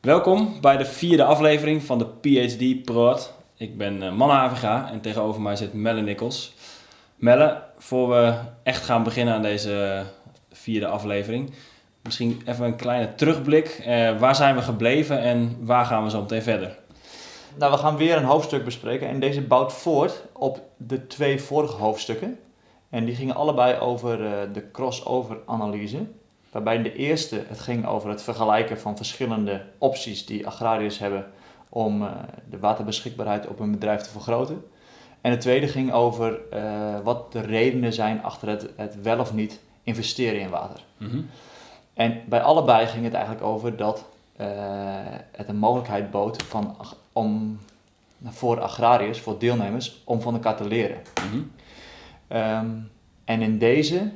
Welkom bij de vierde aflevering van de PhD Prod. Ik ben uh, Manne Haviga en tegenover mij zit Melle Nikkels. Melle, voor we echt gaan beginnen aan deze vierde aflevering, misschien even een kleine terugblik. Uh, waar zijn we gebleven en waar gaan we zo meteen verder? Nou, we gaan weer een hoofdstuk bespreken en deze bouwt voort op de twee vorige hoofdstukken. En die gingen allebei over uh, de crossover-analyse. Waarbij de eerste het ging over het vergelijken van verschillende opties die agrariërs hebben om uh, de waterbeschikbaarheid op hun bedrijf te vergroten. En de tweede ging over uh, wat de redenen zijn achter het, het wel of niet investeren in water. Mm -hmm. En bij allebei ging het eigenlijk over dat uh, het een mogelijkheid bood van, om, voor agrariërs, voor deelnemers, om van elkaar te leren. Mm -hmm. um, en in deze,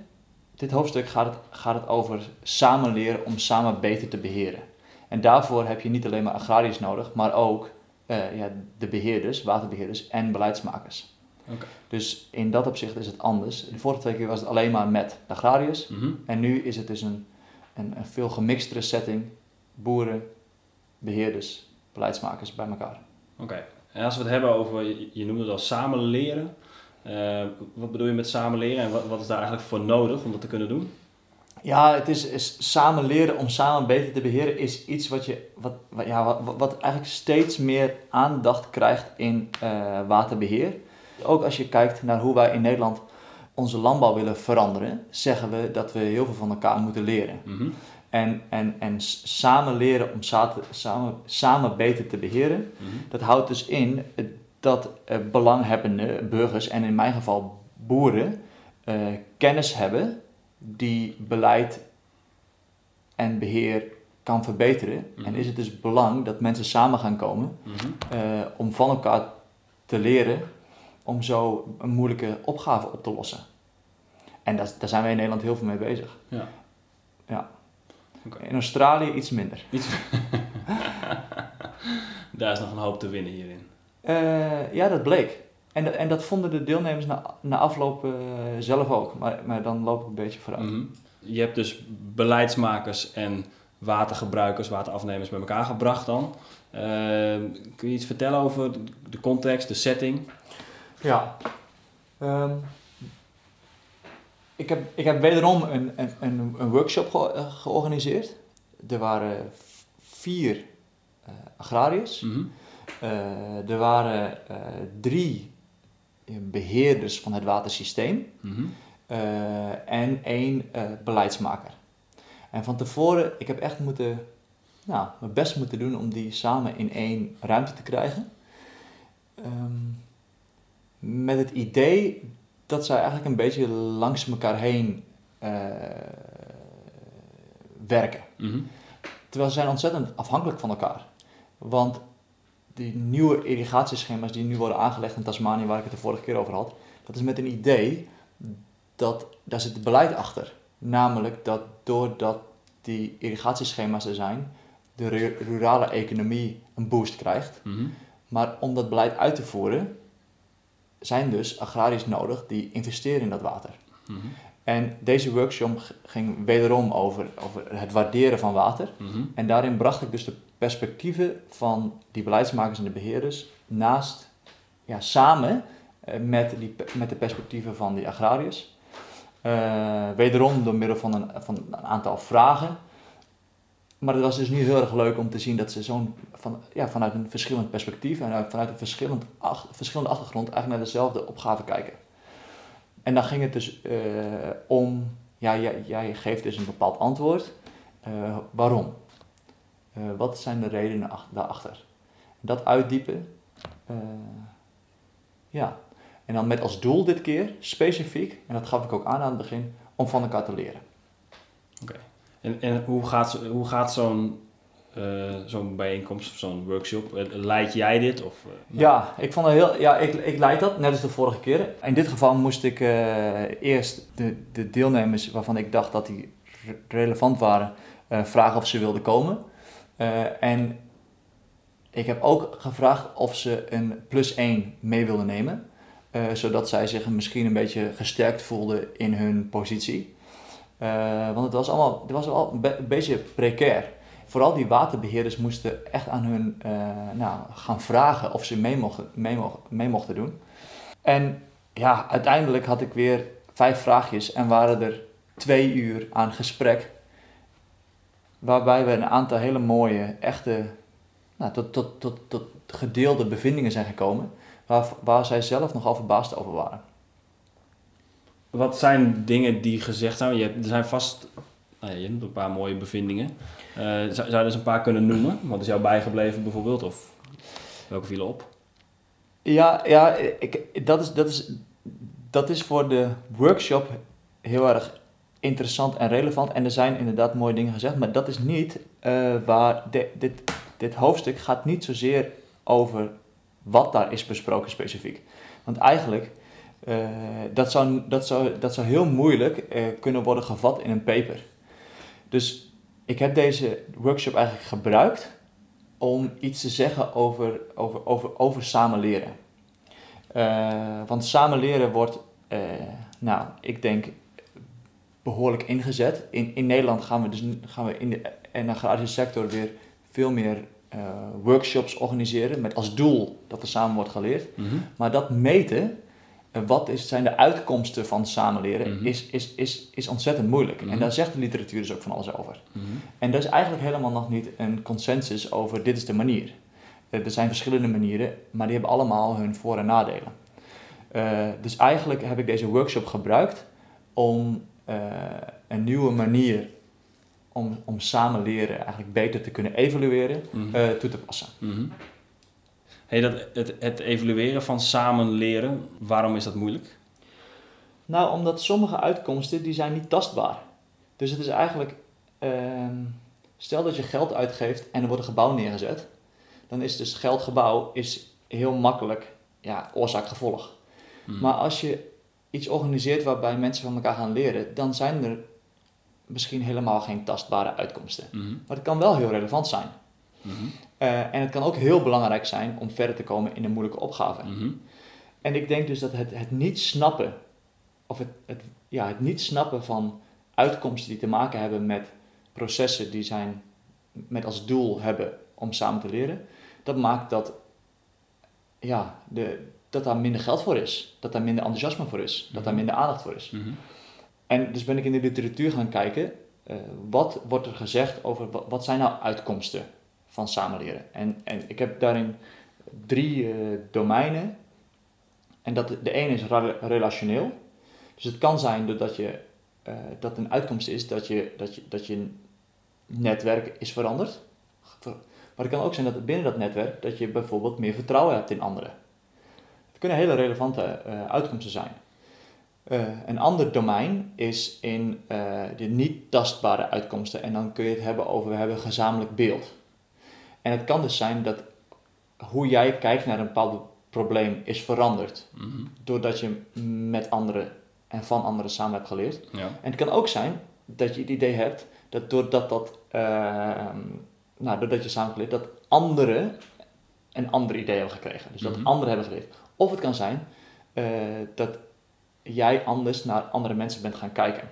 dit hoofdstuk gaat het, gaat het over samen leren om samen beter te beheren. En daarvoor heb je niet alleen maar agrariërs nodig, maar ook uh, ja, de beheerders, waterbeheerders en beleidsmakers. Okay. Dus in dat opzicht is het anders. De vorige twee keer was het alleen maar met de agrariërs. Mm -hmm. En nu is het dus een, een, een, veel gemixtere setting. Boeren, beheerders, beleidsmakers bij elkaar. Oké. Okay. En als we het hebben over, je, je noemde het al samen leren. Uh, wat bedoel je met samen leren en wat, wat, is daar eigenlijk voor nodig om dat te kunnen doen? Ja, het is, is samen leren om samen beter te beheren is iets wat, je, wat, wat ja, wat, wat eigenlijk steeds meer aandacht krijgt in uh, waterbeheer. Ook als je kijkt naar hoe wij in Nederland onze landbouw willen veranderen, zeggen we dat we heel veel van elkaar moeten leren. Mm -hmm. En, en, en samen leren om samen, samen beter te beheren, mm -hmm. dat houdt dus in dat uh, belanghebbende burgers, en in mijn geval boeren, uh, kennis hebben die beleid en beheer kan verbeteren. Mm -hmm. En is het dus belang dat mensen samen gaan komen mm -hmm. uh, om van elkaar te leren om zo een moeilijke opgave op te lossen. En daar, daar zijn wij in Nederland heel veel mee bezig. Ja. ja. Okay. In Australië iets minder. Iets... daar is nog een hoop te winnen hierin. Uh, ja, dat bleek. En, dat, en dat vonden de deelnemers na, na afloop uh, zelf ook. Maar, maar dan loop ik een beetje vooruit. Mm -hmm. Je hebt dus beleidsmakers en watergebruikers, waterafnemers bij elkaar gebracht dan. Uh, kun je iets vertellen over de context, de setting? Ja. Um, ik, heb, ik heb wederom een, een, een, workshop ge georganiseerd. Er waren vier agrariërs. Mm -hmm. Uh, er waren uh, drie beheerders van het watersysteem. Mm -hmm. en één beleidsmaker. En van tevoren, ik heb echt moeten, nou, mijn best moeten doen om die samen in één ruimte te krijgen. Um, met het idee dat zij eigenlijk een beetje langs elkaar heen werken. Mm -hmm. Terwijl ze zijn ontzettend afhankelijk van elkaar. Want die nieuwe irrigatieschema's die nu worden aangelegd in Tasmanië, waar ik het de vorige keer over had, dat is met een idee dat daar zit beleid achter. Namelijk dat doordat die irrigatieschema's er zijn, de rurale economie een boost krijgt. Mm -hmm. Maar om dat beleid uit te voeren, zijn dus agrariërs nodig die investeren in dat water. Mm -hmm. En deze workshop ging wederom over, over het waarderen van water. Mm -hmm. En daarin bracht ik dus de perspectieven van die beleidsmakers en de beheerders naast, ja, samen uh, met, die, met de perspectieven van die agrariërs. Uh, wederom door middel van een, van een aantal vragen maar het was dus niet heel erg leuk om te zien dat ze zo'n van, ja, vanuit een verschillend perspectief en vanuit een verschillend verschillende achtergrond eigenlijk naar dezelfde opgave kijken. En dan ging het dus uh, om, ja, jij, jij, geeft dus een bepaald antwoord. Waarom? Uh, wat zijn de redenen daarachter? Dat uitdiepen. ja. En dan met als doel dit keer, specifiek, en dat gaf ik ook aan aan het begin, om van elkaar te leren. Oké. Okay. En, en hoe gaat, hoe gaat zo'n uh, zo'n bijeenkomst of zo'n workshop? Leid jij dit? Of, uh, nou? Ja, ik, vond het heel, ja ik, ik leid dat, net als de vorige keer. In dit geval moest ik uh, eerst de, de deelnemers waarvan ik dacht dat die re relevant waren, vragen of ze wilden komen. En ik heb ook gevraagd of ze een plus 1 mee wilden nemen. zodat zij zich misschien een beetje gesterkt voelden in hun positie. Uh, want het was allemaal het was wel een, be een beetje precair. vooral die waterbeheerders moesten echt aan hun eh, nou, gaan vragen of ze mee mochten, mee, mochten, mee mochten doen. En ja, uiteindelijk had ik weer vijf vraagjes en waren er twee uur aan gesprek. Waarbij we een aantal hele mooie, echte, nou, tot, tot, tot, tot gedeelde bevindingen zijn gekomen. Waar, waar zij zelf nogal verbaasd over waren. Wat zijn dingen die gezegd zijn? Je hebt, er zijn vast nou ja, je hebt een paar mooie bevindingen. Uh, zou, zou je er eens een paar kunnen noemen? Wat is jou bijgebleven bijvoorbeeld? Of welke vielen op? Ja, ja ik, dat, is, dat, is, dat is voor de workshop heel erg interessant en relevant. En er zijn inderdaad mooie dingen gezegd, maar dat is niet uh, waar. Dit, dit hoofdstuk gaat niet zozeer over wat daar is besproken specifiek. Want eigenlijk, uh, dat, zou, dat, zou, dat zou heel moeilijk uh, kunnen worden gevat in een paper. Dus ik heb deze workshop eigenlijk gebruikt om iets te zeggen over, over, over, over samen leren. Want samen leren wordt, nou, ik denk, behoorlijk ingezet. In, in Nederland gaan we dus gaan we in de, in de agrarische sector weer veel meer uh, workshops organiseren met als doel dat er samen wordt geleerd. Mm -hmm. Maar dat meten wat is, zijn de uitkomsten van samenleren, mm -hmm. is, is, is, is ontzettend moeilijk. Mm -hmm. En daar zegt de literatuur dus ook van alles over. -hmm. En er is eigenlijk helemaal nog niet een consensus over dit is de manier. Er zijn verschillende manieren, maar die hebben allemaal hun voor- en nadelen. Uh, dus eigenlijk heb ik deze workshop gebruikt om uh, een nieuwe manier om, om samen leren eigenlijk beter te kunnen evalueren uh, toe te passen. Hey, dat, het, het evalueren van samen leren, waarom is dat moeilijk? Nou, omdat sommige uitkomsten die zijn niet tastbaar. Dus het is eigenlijk, uh, stel dat je geld uitgeeft en er wordt een gebouw neergezet, dan is dus geldgebouw is heel makkelijk ja, oorzaak-gevolg. Hmm. Maar als je iets organiseert waarbij mensen van elkaar gaan leren, dan zijn er misschien helemaal geen tastbare uitkomsten. Hmm. Maar het kan wel heel relevant zijn. Mm-hmm. Uh, en het kan ook heel belangrijk zijn om verder te komen in een moeilijke opgave. Mm-hmm. En ik denk dus dat het, het niet snappen, of het, het, ja, het niet snappen van uitkomsten die te maken hebben met processen die zijn met als doel hebben om samen te leren, dat maakt dat, ja, de, dat daar minder geld voor is, dat daar minder enthousiasme voor is, dat daar minder aandacht voor is. En dus ben ik in de literatuur gaan kijken, uh, wat wordt er gezegd over wat, wat zijn nou uitkomsten van samenleren. En, en ik heb daarin drie uh, domeinen. En dat, de ene is relationeel. Dus het kan zijn dat, je, uh, dat een uitkomst is dat je, dat, je, dat je netwerk is veranderd. Maar het kan ook zijn dat binnen dat netwerk dat je bijvoorbeeld meer vertrouwen hebt in anderen. Kunnen hele relevante uh, uitkomsten zijn. een ander domein is in de niet tastbare uitkomsten. En dan kun je het hebben over we hebben gezamenlijk beeld. En het kan dus zijn dat hoe jij kijkt naar een bepaald probleem is veranderd. Mm -hmm. Doordat je met anderen en van anderen samen hebt geleerd. Ja. En het kan ook zijn dat je het idee hebt dat doordat, dat, uh, nou, doordat je samen geleerd, dat anderen een ander idee hebben gekregen. Dus dat mm -hmm. anderen hebben geleerd. Of het kan zijn uh, dat jij anders naar andere mensen bent gaan kijken.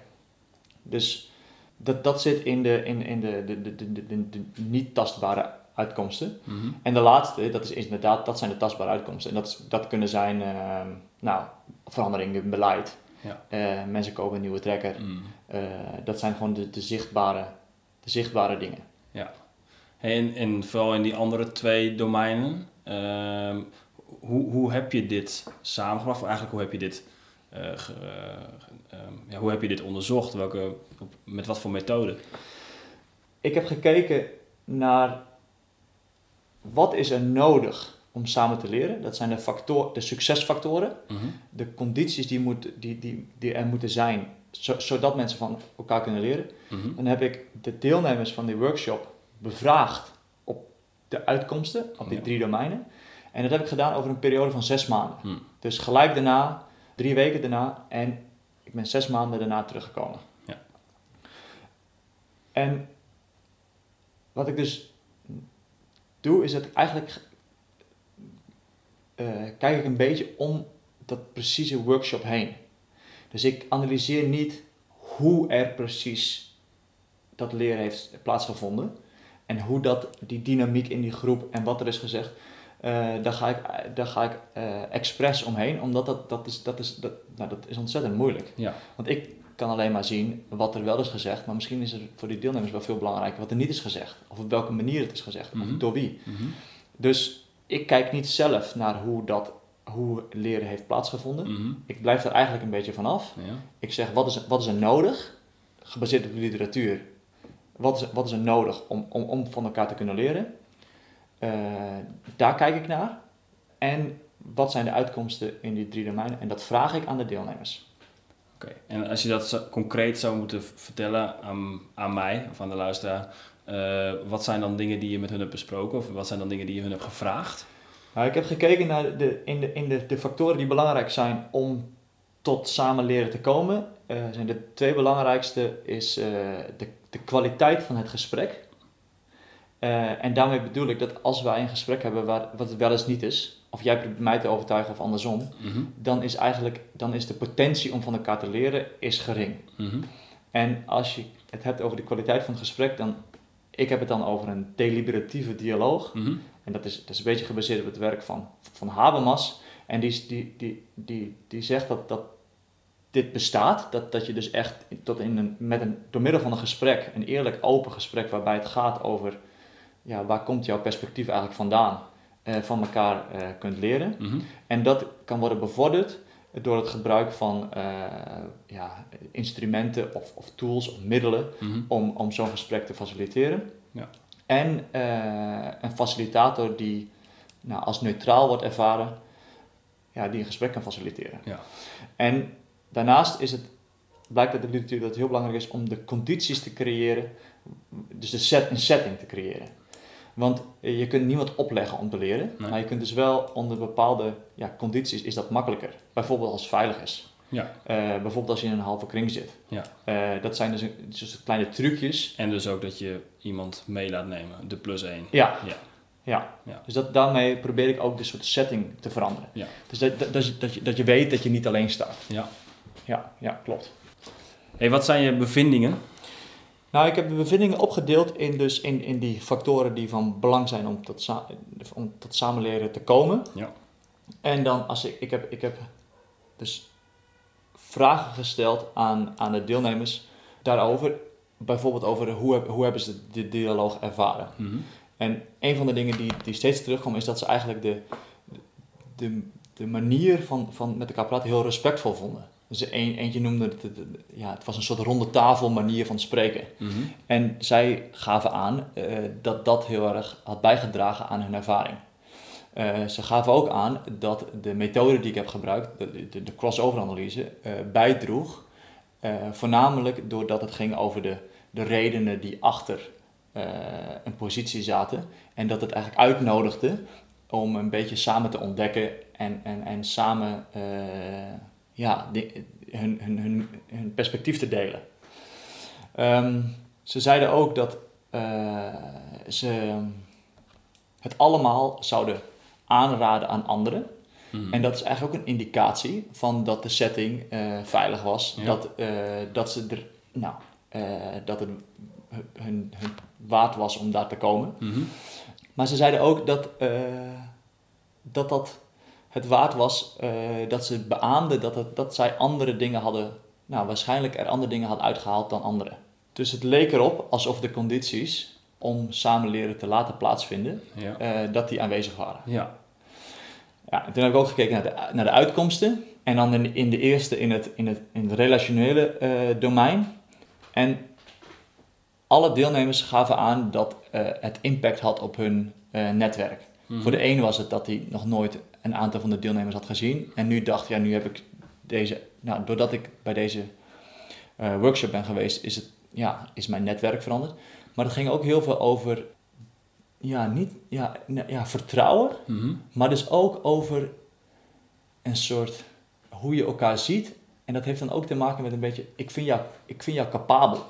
Dus dat, dat zit in de, in, in de, de, de, de, de, de niet tastbare uitkomsten. Mm -hmm. En de laatste, dat is inderdaad, dat zijn de tastbare uitkomsten. En dat, dat kunnen zijn, uh, nou, veranderingen in beleid. Ja. Uh, mensen kopen een nieuwe trekker. Mm. Uh, dat zijn gewoon de, de, zichtbare, de zichtbare dingen. Ja. En, en vooral in die andere twee domeinen, ehm, hoe, hoe heb je dit samengebracht? Of eigenlijk, hoe heb je dit, ge, ehm, ja, hoe heb je dit onderzocht? Welke, met wat voor methode? Ik heb gekeken naar wat is er nodig om samen te leren? Dat zijn de, factor, de succesfactoren, mm -hmm. de condities die, moet, die, die, die er moeten zijn, zo, zodat mensen van elkaar kunnen leren. Mm -hmm. Dan heb ik de deelnemers van die workshop bevraagd op de uitkomsten, op die ja. drie domeinen. En dat heb ik gedaan over een periode van zes maanden. Mm. Dus gelijk daarna, drie weken daarna, en ik ben zes maanden daarna teruggekomen. Ja. En wat ik dus doe, is het eigenlijk uh, kijk ik een beetje om dat precieze workshop heen. Dus ik analyseer niet hoe er precies dat leren heeft plaatsgevonden. en hoe dat, die dynamiek in die groep en wat er is gezegd, eh, daar ga ik, daar ga ik eh expres omheen, omdat dat, dat, is, dat, is, dat, nou, dat is ontzettend moeilijk. Ja. Want ik kan alleen maar zien wat er wel is gezegd, maar misschien is er voor die deelnemers wel veel belangrijker wat er niet is gezegd. Of op welke manier het is gezegd, Mhm. of door wie. Mhm. Dus ik kijk niet zelf naar hoe, dat, hoe leren heeft plaatsgevonden. Mhm. Ik blijf er eigenlijk een beetje vanaf. Ja. Ik zeg, wat is, wat is er nodig, gebaseerd op de literatuur, wat is, wat is er nodig om, om, om van elkaar te kunnen leren? Eh, daar kijk ik naar. En wat zijn de uitkomsten in die drie domeinen? En dat vraag ik aan de deelnemers. Oké, en als je dat zo- concreet zou moeten vertellen aan, aan mij of aan de luisteraar, eh, wat zijn dan dingen die je met hun hebt besproken of wat zijn dan dingen die je hun hebt gevraagd? Nou, ik heb gekeken naar de, in, de, in de, de factoren die belangrijk zijn om tot samen leren te komen. Eh, zijn de twee belangrijkste is de, de kwaliteit van het gesprek. Eh, en daarmee bedoel ik dat als wij een gesprek hebben waar, wat het wel eens niet is, of jij probeert mij te overtuigen of andersom, Mhm. dan is eigenlijk dan is de potentie om van elkaar te leren is gering. Mhm. En als je het hebt over de kwaliteit van het gesprek, dan ik heb het dan over een deliberatieve dialoog. Mhm. En dat is, dat is een beetje gebaseerd op het werk van, van Habermas. En die, die, die, die, die zegt dat, dat dit bestaat. Dat, dat je dus echt tot in een, met een, door middel van een gesprek, een eerlijk open gesprek, waarbij het gaat over ja, waar komt jouw perspectief eigenlijk vandaan, eh, van elkaar eh, kunt leren. Mhm. En dat kan worden bevorderd door het gebruik van eh, ja, instrumenten of, of tools of middelen Mhm. om, om zo'n gesprek te faciliteren. Ja. En een facilitator die nou, als neutraal wordt ervaren, ja, die een gesprek kan faciliteren. Ja. En daarnaast is het, blijkt uit de literatuur dat het heel belangrijk is om de condities te creëren, dus de set, een setting te creëren. Want je kunt niemand opleggen om te leren, Nee. maar je kunt dus wel onder bepaalde ja, condities is dat makkelijker. Bijvoorbeeld als het veilig is. Ja. Eh, bijvoorbeeld als je in een halve kring zit. Ja. Eh, dat zijn dus, een- dus kleine trucjes. En dus ook dat je iemand mee laat nemen, de plus één. Ja. Ja. ja. Ja. Dus dat, daarmee probeer ik ook de soort setting te veranderen. Ja. Dus dat, dat, dat, je, dat, je, dat je weet dat je niet alleen staat. Ja. Ja, ja klopt. Hey, wat zijn je bevindingen? Nou, ik heb de bevindingen opgedeeld in, dus in, in die factoren die van belang zijn om tot, sa- om tot samenleren te komen. Ja. En dan, als ik, ik, heb, ik heb dus vragen gesteld aan, aan de deelnemers daarover. Bijvoorbeeld over hoe, heb- hoe hebben ze de dialoog ervaren. Mhm. En een van de dingen die, die steeds terugkomen is dat ze eigenlijk de, de, de manier van, van met elkaar praten heel respectvol vonden. Dus een, eentje noemde het, ja, het was een soort ronde tafel manier van spreken. Mhm. En zij gaven aan eh, dat dat heel erg had bijgedragen aan hun ervaring. Eh, ze gaven ook aan dat de methode die ik heb gebruikt, de, de, de crossover-analyse, eh, bijdroeg. voornamelijk doordat het ging over de, de redenen die achter een positie zaten. En dat het eigenlijk uitnodigde om een beetje samen te ontdekken en, en, en samen ja, die- hun, hun, hun, hun perspectief te delen. Ehm, ze zeiden ook dat eh, ze het allemaal zouden aanraden aan anderen. Mhm. En dat is eigenlijk ook een indicatie van dat de setting eh, veilig was. Ja. Dat, eh, dat ze er, nou, dat het hun, hun waard was om daar te komen. Mhm. Maar ze zeiden ook dat dat, dat het waard was eh, dat ze beaamden dat, het, dat zij andere dingen hadden, nou waarschijnlijk er andere dingen hadden uitgehaald dan anderen. Dus het leek erop alsof de condities om samenleren te laten plaatsvinden, Ja. eh, dat die aanwezig waren. Ja. Ja, en toen heb ik ook gekeken naar de, naar de uitkomsten. En dan in, in de eerste in het, in het, in het relationele eh, domein. En alle deelnemers gaven aan dat het impact had op hun netwerk. Mhm. Voor de een was het dat hij nog nooit een aantal van de deelnemers had gezien. En nu dacht, ja, nu heb ik deze... Nou, doordat ik bij deze eh, workshop ben geweest, is, het, ja, is mijn netwerk veranderd. Maar het ging ook heel veel over... Ja, niet, ja, ja, vertrouwen. Mhm. Maar dus ook over een soort hoe je elkaar ziet. En dat heeft dan ook te maken met een beetje, ik vind jou, ik vind jou capabel.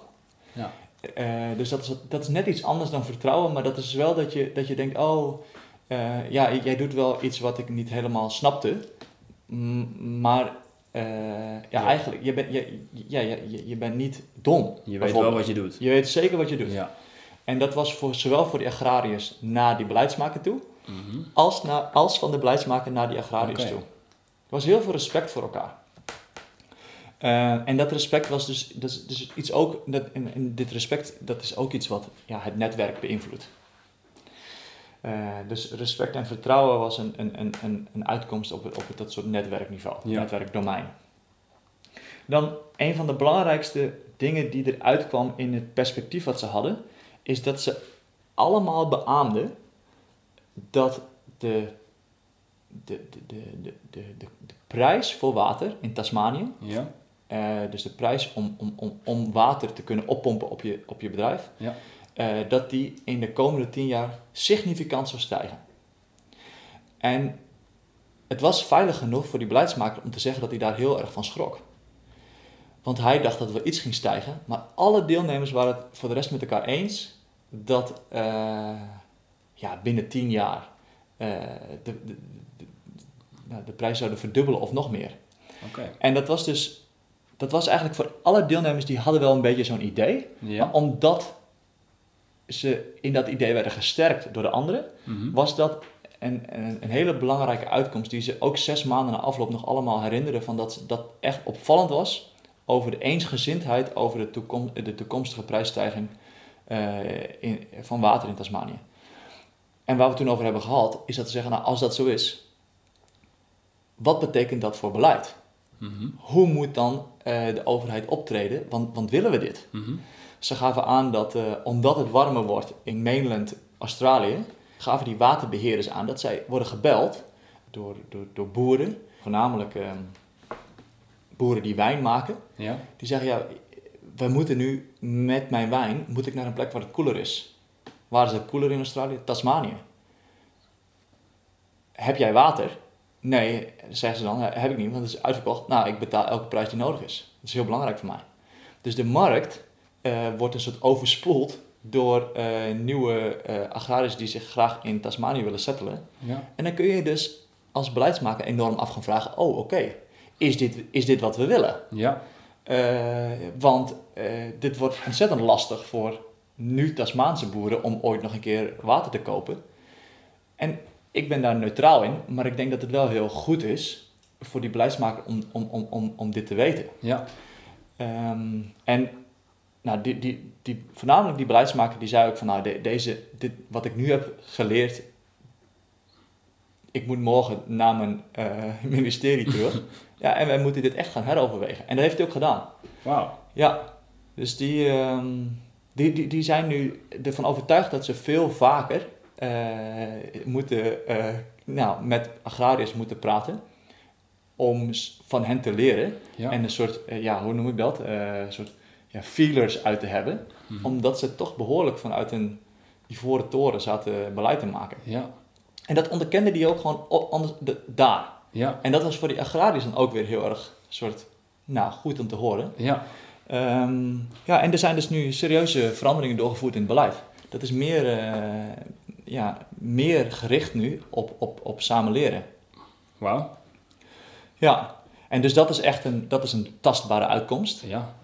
Ja. Eh, dus dat is, dat is net iets anders dan vertrouwen, maar dat is wel dat je, dat je denkt, oh, eh, ja, jij doet wel iets wat ik niet helemaal snapte. Maar eh, ja, Ja. eigenlijk, je, bent je, ja, je, je, bent niet dom. Je weet wel wat je doet. Je weet zeker wat je doet. Ja. En dat was voor, zowel voor de agrariërs naar die beleidsmaker toe, Mhm. als, als van de beleidsmaker naar die agrariërs toe. Er was heel veel respect voor elkaar. Eh, en dat respect was dus, dus, dus iets ook, dat, en, en dit respect, dat is ook iets wat ja, het netwerk beïnvloedt. Eh, dus respect en vertrouwen was een, een, een, een, een uitkomst op, op het, dat soort netwerkniveau, Ja. netwerkdomein. Dan een van de belangrijkste dingen die eruit kwam in het perspectief wat ze hadden, is dat ze allemaal beaamden dat de, de, de, de, de, de, de, de prijs voor water in Tasmanië, Ja. eh, dus de prijs om, om, om, om water te kunnen oppompen op je, op je bedrijf, Ja. Eh, dat die in de komende tien jaar significant zou stijgen. En het was veilig genoeg voor die beleidsmaker om te zeggen dat hij daar heel erg van schrok. Want hij dacht dat er wel iets ging stijgen, maar alle deelnemers waren het voor de rest met elkaar eens dat eh, ja, binnen tien jaar eh, de, de, de, de prijs zouden verdubbelen of nog meer. Oké. En dat was dus, dat was eigenlijk voor alle deelnemers die hadden wel een beetje zo'n idee, Ja. maar omdat ze in dat idee werden gesterkt door de anderen, Mhm. was dat een, een, een hele belangrijke uitkomst die ze ook zes maanden na afloop nog allemaal herinneren van dat dat echt opvallend was over de eensgezindheid over de, toekom, de toekomstige prijsstijging eh, in, van water in Tasmanië. En waar we toen over hebben gehad, is dat te zeggen, nou als dat zo is, wat betekent dat voor beleid? Mhm. Hoe moet dan eh, de overheid optreden? Want, want willen we dit? Mhm. Ze gaven aan dat eh, omdat het warmer wordt in mainland Australië, gaven die waterbeheerders aan dat zij worden gebeld door, door, door boeren, voornamelijk eh, boeren die wijn maken. Ja. Die zeggen, ja, wij moeten nu met mijn wijn, moet ik naar een plek waar het koeler is. Waar is het koeler in Australië? Tasmanië. Heb jij water? Nee, zeggen ze dan, heb ik niet, want het is uitverkocht. Nou, ik betaal elke prijs die nodig is. Dat is heel belangrijk voor mij. Dus de markt eh, wordt een soort overspoeld door eh, nieuwe eh agrariërs die zich graag in Tasmanië willen settelen. Ja. En dan kun je dus als beleidsmaker enorm af gaan vragen, oh oké, is, dit, is dit wat we willen? Ja. Want dit wordt ontzettend lastig voor nu Tasmaanse boeren om ooit nog een keer water te kopen. En ik ben daar neutraal in, maar ik denk dat het wel heel goed is voor die beleidsmaker om, om, om, om, om dit te weten. Ja. Ehm, en nou, die, die, die, voornamelijk die beleidsmaker die zei ook van nou, de- deze, dit, wat ik nu heb geleerd, ik moet morgen naar mijn eh, ministerie terug. ja, en wij moeten dit echt gaan heroverwegen. En dat heeft hij ook gedaan. Wauw. Ja, dus die, ehm, die, die, die zijn nu ervan overtuigd dat ze veel vaker eh, moeten, eh, nou, met agrariërs moeten praten om van hen te leren Ja. en een soort, ja, hoe noem ik dat, een soort ja, feelers uit te hebben, Mhm. omdat ze toch behoorlijk vanuit een ivoren toren zaten beleid te maken. Ja. En dat onderkende die ook gewoon anders, de- daar. Ja. En dat was voor die agrariërs dan ook weer heel erg soort, nou, goed om te horen. Ja. Ehm, ja, en er zijn dus nu serieuze veranderingen doorgevoerd in het beleid. Dat is meer, eh, ja, meer gericht nu op, op, op samen leren. Wauw. Ja, en dus dat is echt een, dat is een tastbare uitkomst. Ja.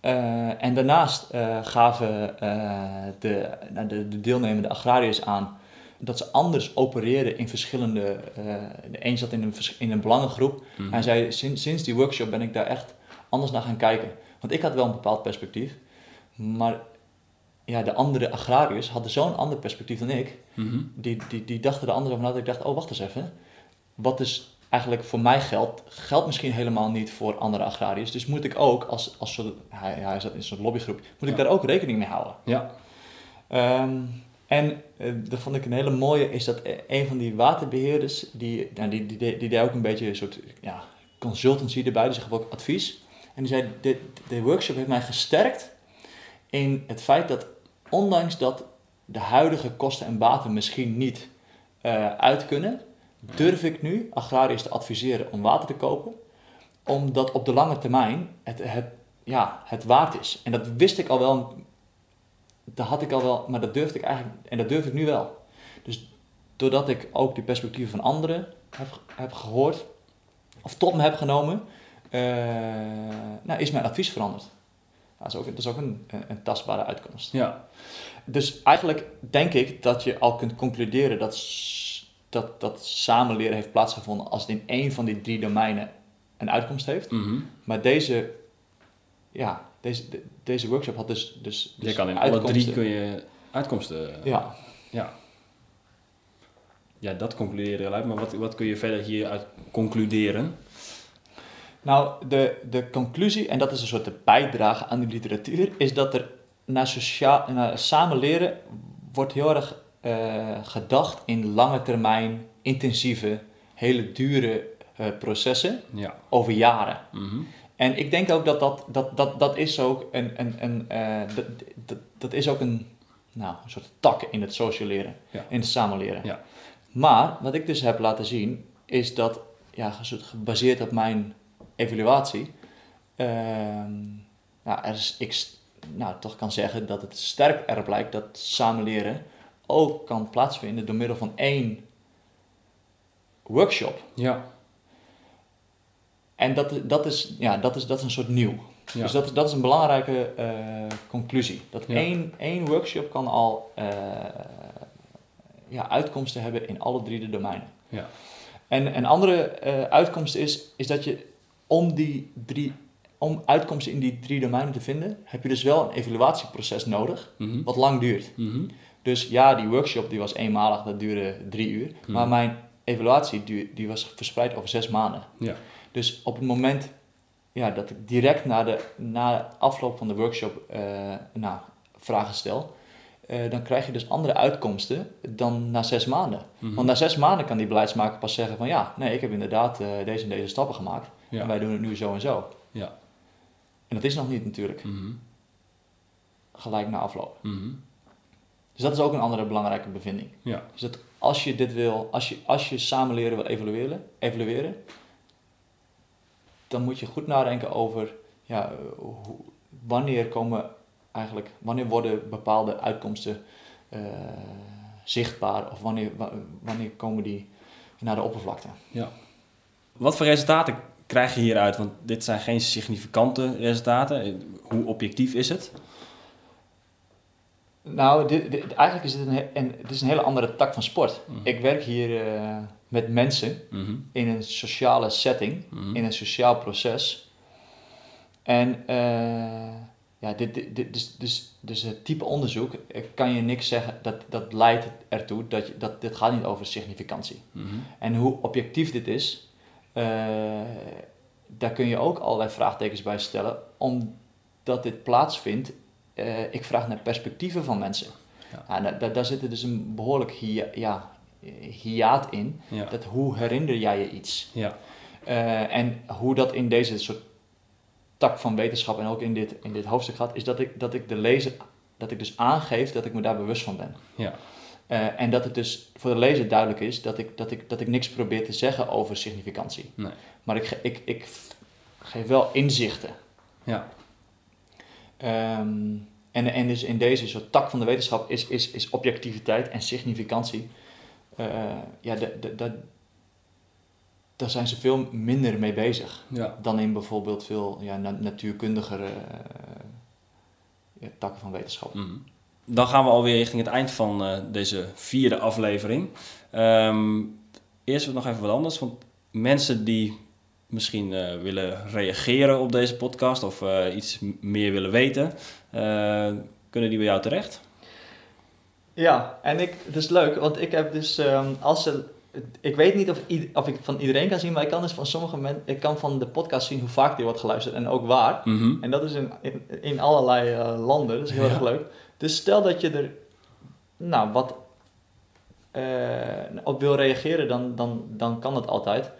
Eh, en daarnaast eh, gaven eh, de, nou, de, de deelnemende agrariërs aan dat ze anders opereren in verschillende... de een zat in een, in een belangengroep. Mhm. Hij zei, sinds, sinds die workshop ben ik daar echt anders naar gaan kijken. Want ik had wel een bepaald perspectief, maar ja, de andere agrariërs hadden zo'n ander perspectief dan ik. Mhm. Die, die, die dachten er anders over na. dat Ik dacht, oh wacht eens even. Wat dus eigenlijk voor mij geldt, geldt misschien helemaal niet voor andere agrariërs. Dus moet ik ook, als, als soort, hij, hij zat in zo'n lobbygroep, moet ik Ja. daar ook rekening mee houden. Ja. Ehm, en eh, dat vond ik een hele mooie, is dat e- een van die waterbeheerders, die, nou, die, die, die, die deed ook een beetje een soort ja, consultancy erbij, dus gaf ook advies. En die zei, de, de workshop heeft mij gesterkt in het feit dat ondanks dat de huidige kosten en baten misschien niet eh, uit kunnen, durf ik nu agrariërs te adviseren om water te kopen, omdat op de lange termijn het, het, ja, het waard is. En dat wist ik al wel dat had ik al wel, maar dat durfde ik eigenlijk, en dat durf ik nu wel. Dus doordat ik ook die perspectieven van anderen heb, heb gehoord, of tot me heb genomen, eh, nou, is mijn advies veranderd. Dat is ook, dat is ook een, een, een tastbare uitkomst. Ja. Dus eigenlijk denk ik dat je al kunt concluderen dat, dat, dat samenleren heeft plaatsgevonden als het in één van die drie domeinen een uitkomst heeft. Mhm. Maar deze, ja, deze, de- deze workshop had dus, dus, Je dus kan in alle drie kun je uitkomsten... Ja, Ja. Ja, dat concludeer je eruit. Maar wat, wat kun je verder hieruit concluderen? nou de, de conclusie, en dat is een soort de bijdrage aan de literatuur, is dat er naar, sociaal, naar samenleren wordt heel erg eh, gedacht in lange termijn, intensieve, hele dure eh, processen Ja. over jaren. Mhm. En ik denk ook dat dat, dat, dat, dat is ook een, een, een, eh, dat, dat, dat is ook een, nou, een soort tak in het socialeren, Ja. in het samenleren. Ja. Maar wat ik dus heb laten zien, is dat, ja, gebaseerd op mijn evaluatie, ehm, nou, er is, ik nou, toch kan zeggen dat het sterk erop lijkt dat samenleren ook kan plaatsvinden door middel van één workshop. Ja. En dat, dat, is, ja, dat, is, dat is een soort nieuw. Ja. Dus dat is, dat is een belangrijke eh, conclusie. Dat Ja. één, één workshop kan al eh, ja, uitkomsten hebben in alle drie de domeinen. Ja. En een andere eh, uitkomst is, is dat je om, die drie, om uitkomsten in die drie domeinen te vinden, heb je dus wel een evaluatieproces nodig, Mhm. wat lang duurt. Mhm. Dus ja, die workshop die was eenmalig, dat duurde drie uur. Mhm. Maar mijn evaluatie duur, die was verspreid over zes maanden. Ja. Dus op het moment ja, dat ik direct na de na afloop van de workshop eh, nou, vragen stel, eh, dan krijg je dus andere uitkomsten dan na zes maanden. Mhm. Want na zes maanden kan die beleidsmaker pas zeggen van ja, nee, ik heb inderdaad eh, deze en deze stappen gemaakt Ja. en wij doen het nu zo en zo. Ja. En dat is nog niet natuurlijk Mhm. gelijk na afloop. Mhm. Dus dat is ook een andere belangrijke bevinding. Ja. Dus dat als je dit wil, als je, als je samenleren wil evalueren, evalueren, dan moet je goed nadenken over ja, hoe, wanneer komen eigenlijk, wanneer worden bepaalde uitkomsten eh, zichtbaar of wanneer, wa- wanneer komen die naar de oppervlakte. Wat voor resultaten krijg je hieruit? Want dit zijn geen significante resultaten. Hoe objectief is het? Nou, dit, dit- eigenlijk is dit een, een, het is een hele andere tak van sport. Mhm. Ik werk hier eh, met mensen Mhm. in een sociale setting, Mhm. in een sociaal proces. En eh, ja, dit, dit, dus, dus, dus het type onderzoek, ik kan je niks zeggen, dat, dat leidt ertoe dat, je, dat dit gaat niet over significantie. En hoe objectief dit is, eh, daar kun je ook allerlei vraagtekens bij stellen, omdat dit plaatsvindt. Eh, ik vraag naar perspectieven van mensen. Ja. Ja, da- da- daar zit dus een behoorlijk hia, ja, hiaat in. Ja. Dat hoe herinner jij je iets? Ja. Eh, en hoe dat in deze soort tak van wetenschap en ook in dit, in dit hoofdstuk gaat, is dat ik, dat ik de lezer, dat ik dus aangeef dat ik me daar bewust van ben. Ja. Eh, en dat het dus voor de lezer duidelijk is dat ik, dat, ik, dat ik niks probeer te zeggen over significantie. Nee. Maar ik, ik, ik geef wel inzichten. Ja. Ehm, en, en dus in deze soort tak van de wetenschap is, is, is objectiviteit en significantie. eh, ja, daar zijn ze veel minder mee bezig Ja. dan in bijvoorbeeld veel ja, na- natuurkundigere eh, takken van wetenschap. Mhm. Dan gaan we alweer richting het eind van eh, deze vierde aflevering. Ehm, eerst nog even wat anders. Want mensen die misschien eh, willen reageren op deze podcast of eh, iets meer willen weten, eh, kunnen die bij jou terecht? Ja, en ik, het is leuk, want ik heb dus, ehm, als ze, ik weet niet of, of ik van iedereen kan zien, maar ik kan dus van sommige mensen, ik kan van de podcast zien hoe vaak die wordt geluisterd en ook waar. Mhm. En dat is in, in, in allerlei landen, dat is heel Ja. erg leuk. Dus stel dat je er, nou, wat op wil reageren, dan, dan, dan kan dat altijd.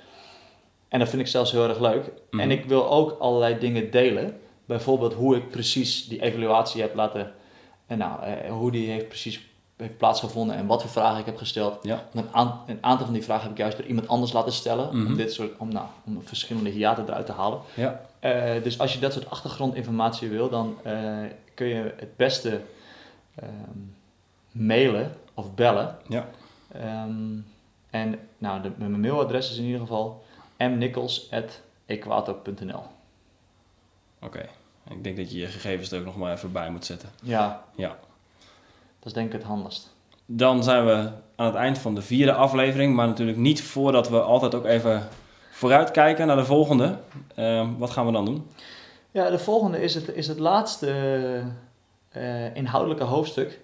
En dat vind ik zelfs heel erg leuk. Mhm. En ik wil ook allerlei dingen delen. Bijvoorbeeld hoe ik precies die evaluatie heb laten, en nou, eh, hoe die heeft precies heeft plaatsgevonden en wat voor vragen ik heb gesteld. Ja. Een, aan- een aantal van die vragen heb ik juist door iemand anders laten stellen. Mhm. Om, dit soort, om, nou, om verschillende hiaten eruit te halen. Ja. Eh, dus als je dat soort achtergrondinformatie wil, dan eh, kun je het beste ehm, mailen of bellen. Ja. Ehm, en nou, de, mijn mailadres is in ieder geval mnichols.equator.nl. Oké. Ik denk dat je je gegevens er ook nog maar even bij moet zetten. Ja. Ja. Dat is denk ik het handigst. Dan zijn we aan het eind van de vierde aflevering, maar natuurlijk niet voordat we altijd ook even vooruitkijken naar de volgende. Ehm, wat gaan we dan doen? Ja, de volgende is het, is het laatste eh, inhoudelijke hoofdstuk.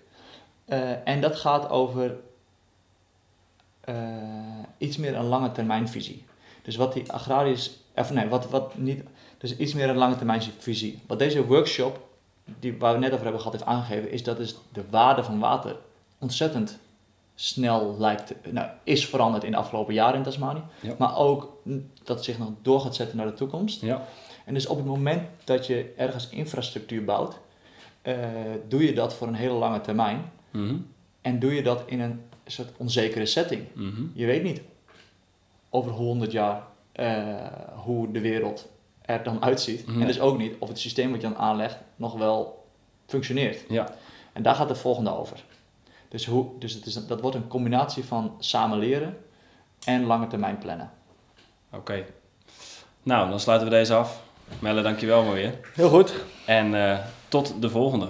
Eh, en dat gaat over eh, iets meer een lange termijnvisie. Dus wat die agrarisch, of nee, wat, wat niet, dus iets meer een lange termijnvisie. Wat deze workshop, die, waar we net over hebben gehad, heeft aangegeven, is dat dus de waarde van water ontzettend snel lijkt, nou, is veranderd in de afgelopen jaren in Tasmanië. Ja. Maar ook dat het zich nog door gaat zetten naar de toekomst. Ja. En dus op het moment dat je ergens infrastructuur bouwt, eh, doe je dat voor een hele lange termijn. Mhm. En doe je dat in een soort onzekere setting. Mhm. Je weet niet over 100 jaar eh, hoe de wereld er dan uitziet. Nee. En dus ook niet of het systeem wat je dan aanlegt nog wel functioneert. Ja. En daar gaat het volgende over. Dus, hoe, dus het is, dat wordt een combinatie van samen leren en lange termijn plannen. Oké. Nou, dan sluiten we deze af. Melle, dankjewel maar weer. Heel goed. En eh, tot de volgende.